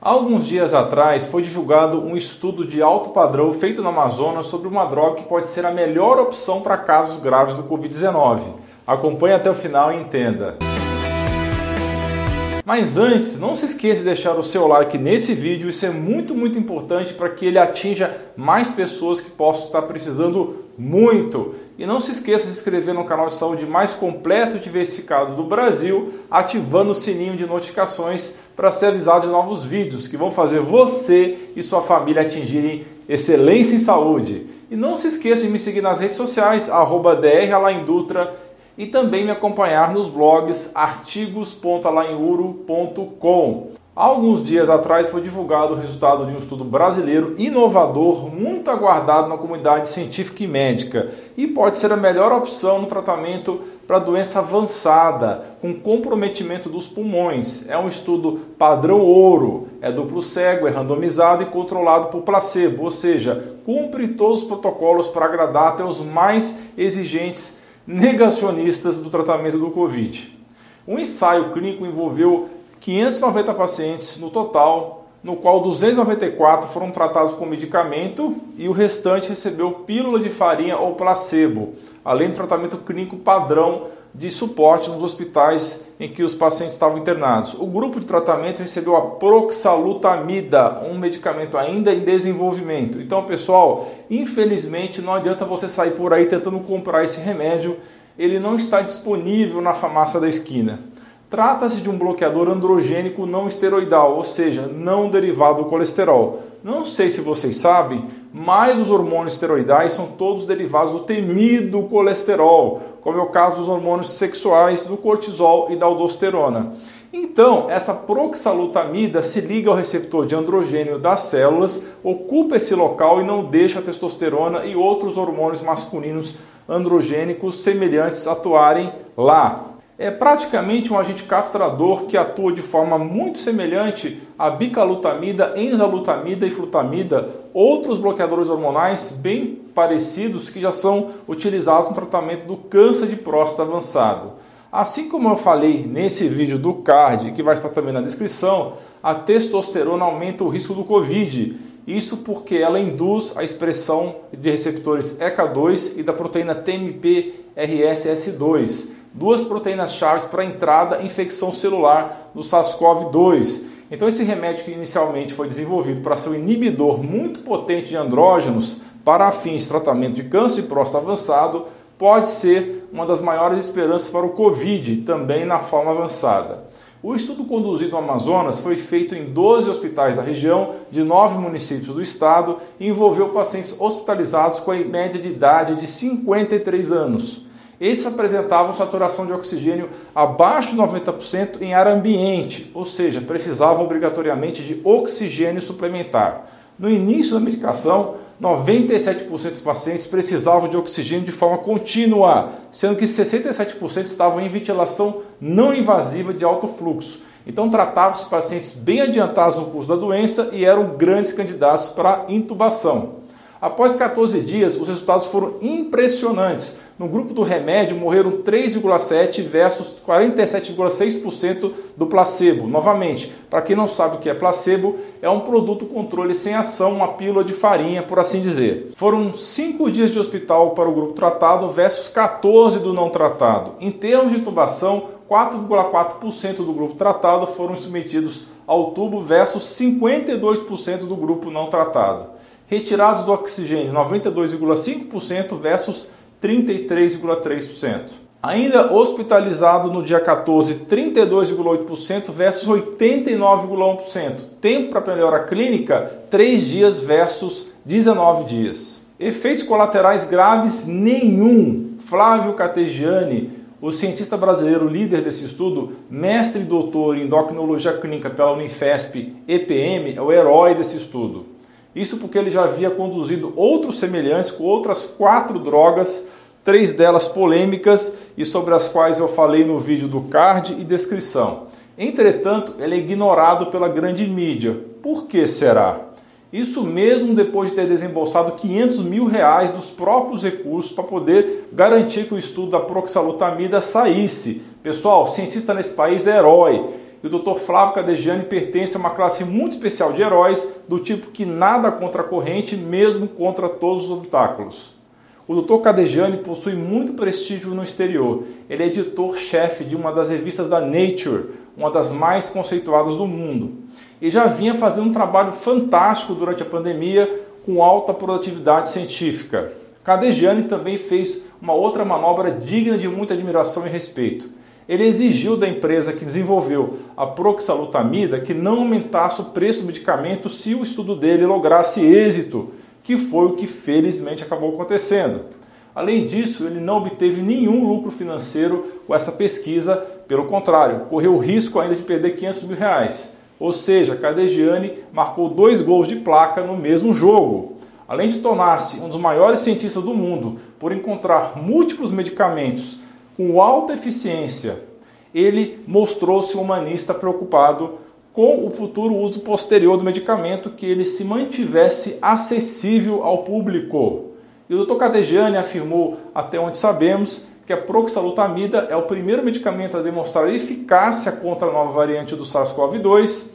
Alguns dias atrás foi divulgado um estudo de alto padrão feito no Amazonas sobre uma droga que pode ser a melhor opção para casos graves do Covid-19. Acompanhe até o final e entenda. Mas antes, não se esqueça de deixar o seu like nesse vídeo, isso é muito, muito importante para que ele atinja mais pessoas que possam estar precisando muito. E não se esqueça de se inscrever no canal de saúde mais completo e diversificado do Brasil, ativando o sininho de notificações para ser avisado de novos vídeos que vão fazer você e sua família atingirem excelência em saúde. E não se esqueça de me seguir nas redes sociais, arroba e também me acompanhar nos blogs artigos.alainuro.com. Alguns dias atrás foi divulgado o resultado de um estudo brasileiro inovador, muito aguardado na comunidade científica e médica, e pode ser a melhor opção no tratamento para doença avançada, com comprometimento dos pulmões. É um estudo padrão ouro, é duplo cego, é randomizado e controlado por placebo, ou seja, cumpre todos os protocolos para agradar até os mais exigentes negacionistas do tratamento do Covid. Um ensaio clínico envolveu 590 pacientes no total, no qual 294 foram tratados com medicamento e o restante recebeu pílula de farinha ou placebo, além do tratamento clínico padrão de suporte nos hospitais em que os pacientes estavam internados. O grupo de tratamento recebeu a proxalutamida, um medicamento ainda em desenvolvimento. Então, pessoal, infelizmente não adianta você sair por aí tentando comprar esse remédio, ele não está disponível na farmácia da esquina. Trata-se de um bloqueador androgênico não esteroidal, ou seja, não derivado do colesterol. Não sei se vocês sabem, mas os hormônios esteroidais são todos derivados do temido colesterol, como é o caso dos hormônios sexuais, do cortisol e da aldosterona. Então, essa proxalutamida se liga ao receptor de androgênio das células, ocupa esse local e não deixa a testosterona e outros hormônios masculinos androgênicos semelhantes atuarem lá é praticamente um agente castrador que atua de forma muito semelhante à bicalutamida, enzalutamida e flutamida, outros bloqueadores hormonais bem parecidos que já são utilizados no tratamento do câncer de próstata avançado. Assim como eu falei nesse vídeo do CARD, que vai estar também na descrição, a testosterona aumenta o risco do COVID. Isso porque ela induz a expressão de receptores ECA2 e da proteína TMP-RSS2 duas proteínas chaves para entrada e infecção celular do SARS-CoV-2. Então esse remédio que inicialmente foi desenvolvido para ser um inibidor muito potente de andrógenos para fins de tratamento de câncer de próstata avançado, pode ser uma das maiores esperanças para o COVID, também na forma avançada. O estudo conduzido no Amazonas foi feito em 12 hospitais da região, de 9 municípios do estado, e envolveu pacientes hospitalizados com a média de idade de 53 anos. Esses apresentavam saturação de oxigênio abaixo de 90% em ar ambiente, ou seja, precisavam obrigatoriamente de oxigênio suplementar. No início da medicação, 97% dos pacientes precisavam de oxigênio de forma contínua, sendo que 67% estavam em ventilação não invasiva de alto fluxo. Então tratavam-se pacientes bem adiantados no curso da doença e eram grandes candidatos para intubação. Após 14 dias, os resultados foram impressionantes. No grupo do remédio morreram 3,7 versus 47,6% do placebo. Novamente, para quem não sabe o que é placebo, é um produto controle sem ação, uma pílula de farinha, por assim dizer. Foram 5 dias de hospital para o grupo tratado versus 14 do não tratado. Em termos de intubação, 4,4% do grupo tratado foram submetidos ao tubo versus 52% do grupo não tratado retirados do oxigênio 92,5% versus 33,3%. Ainda hospitalizado no dia 14, 32,8% versus 89,1%. Tempo para melhora clínica, 3 dias versus 19 dias. Efeitos colaterais graves nenhum. Flávio Categiani, o cientista brasileiro líder desse estudo, mestre e doutor em endocrinologia clínica pela Unifesp EPM, é o herói desse estudo. Isso porque ele já havia conduzido outros semelhantes com outras quatro drogas, três delas polêmicas e sobre as quais eu falei no vídeo do card e descrição. Entretanto, ele é ignorado pela grande mídia. Por que será? Isso mesmo depois de ter desembolsado 500 mil reais dos próprios recursos para poder garantir que o estudo da proxalutamida saísse. Pessoal, cientista nesse país é herói. E o Dr. Flávio Cadegiani pertence a uma classe muito especial de heróis, do tipo que nada contra a corrente, mesmo contra todos os obstáculos. O Dr. Cadegiani possui muito prestígio no exterior. Ele é editor-chefe de uma das revistas da Nature, uma das mais conceituadas do mundo. E já vinha fazendo um trabalho fantástico durante a pandemia, com alta produtividade científica. Cadegiani também fez uma outra manobra digna de muita admiração e respeito ele exigiu da empresa que desenvolveu a proxalutamida que não aumentasse o preço do medicamento se o estudo dele lograsse êxito, que foi o que felizmente acabou acontecendo. Além disso, ele não obteve nenhum lucro financeiro com essa pesquisa, pelo contrário, correu o risco ainda de perder 500 mil reais. Ou seja, Cadegiani marcou dois gols de placa no mesmo jogo. Além de tornar-se um dos maiores cientistas do mundo por encontrar múltiplos medicamentos com alta eficiência, ele mostrou-se um humanista preocupado com o futuro uso posterior do medicamento, que ele se mantivesse acessível ao público. E o Dr. Cadegiani afirmou, até onde sabemos, que a proxalutamida é o primeiro medicamento a demonstrar eficácia contra a nova variante do SARS-CoV-2,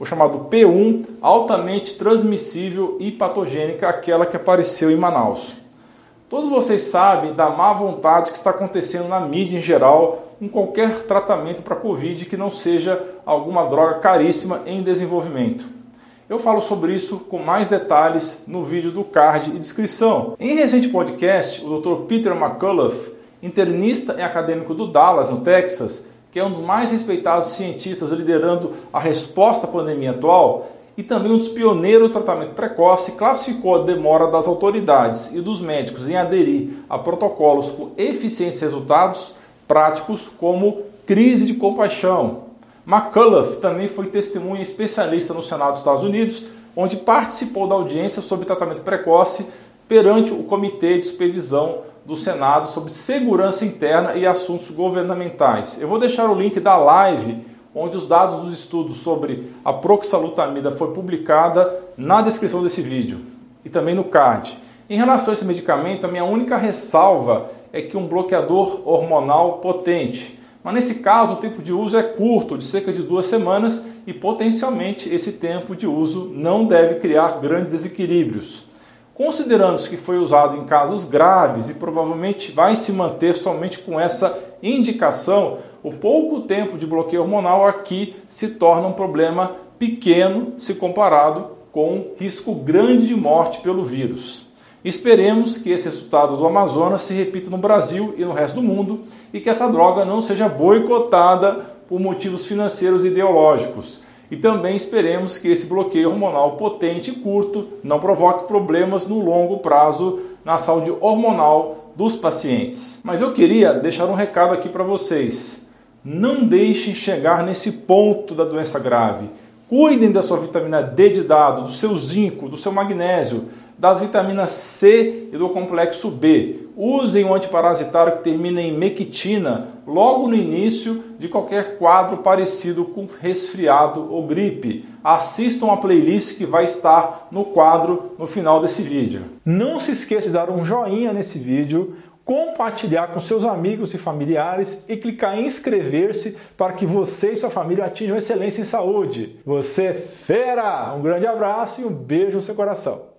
o chamado P1, altamente transmissível e patogênica, aquela que apareceu em Manaus. Todos vocês sabem da má vontade que está acontecendo na mídia em geral com qualquer tratamento para Covid que não seja alguma droga caríssima em desenvolvimento. Eu falo sobre isso com mais detalhes no vídeo do card e descrição. Em recente podcast, o Dr. Peter McCullough, internista e acadêmico do Dallas, no Texas, que é um dos mais respeitados cientistas liderando a resposta à pandemia atual, e também um dos pioneiros do tratamento precoce, classificou a demora das autoridades e dos médicos em aderir a protocolos com eficientes resultados práticos como crise de compaixão. McCullough também foi testemunha especialista no Senado dos Estados Unidos, onde participou da audiência sobre tratamento precoce perante o Comitê de Supervisão do Senado sobre Segurança Interna e Assuntos Governamentais. Eu vou deixar o link da live onde os dados dos estudos sobre a proxalutamida foi publicada na descrição desse vídeo e também no card. Em relação a esse medicamento, a minha única ressalva é que um bloqueador hormonal potente. Mas nesse caso, o tempo de uso é curto, de cerca de duas semanas, e potencialmente esse tempo de uso não deve criar grandes desequilíbrios. Considerando que foi usado em casos graves e provavelmente vai se manter somente com essa indicação, o pouco tempo de bloqueio hormonal aqui se torna um problema pequeno se comparado com risco grande de morte pelo vírus. Esperemos que esse resultado do Amazonas se repita no Brasil e no resto do mundo e que essa droga não seja boicotada por motivos financeiros e ideológicos. E também esperemos que esse bloqueio hormonal potente e curto não provoque problemas no longo prazo na saúde hormonal dos pacientes. Mas eu queria deixar um recado aqui para vocês. Não deixem chegar nesse ponto da doença grave. Cuidem da sua vitamina D de dado, do seu zinco, do seu magnésio, das vitaminas C e do complexo B. Usem o antiparasitário que termina em mequitina logo no início de qualquer quadro parecido com resfriado ou gripe. Assistam a playlist que vai estar no quadro no final desse vídeo. Não se esqueça de dar um joinha nesse vídeo compartilhar com seus amigos e familiares e clicar em inscrever-se para que você e sua família atinjam excelência em saúde. Você é fera! Um grande abraço e um beijo no seu coração.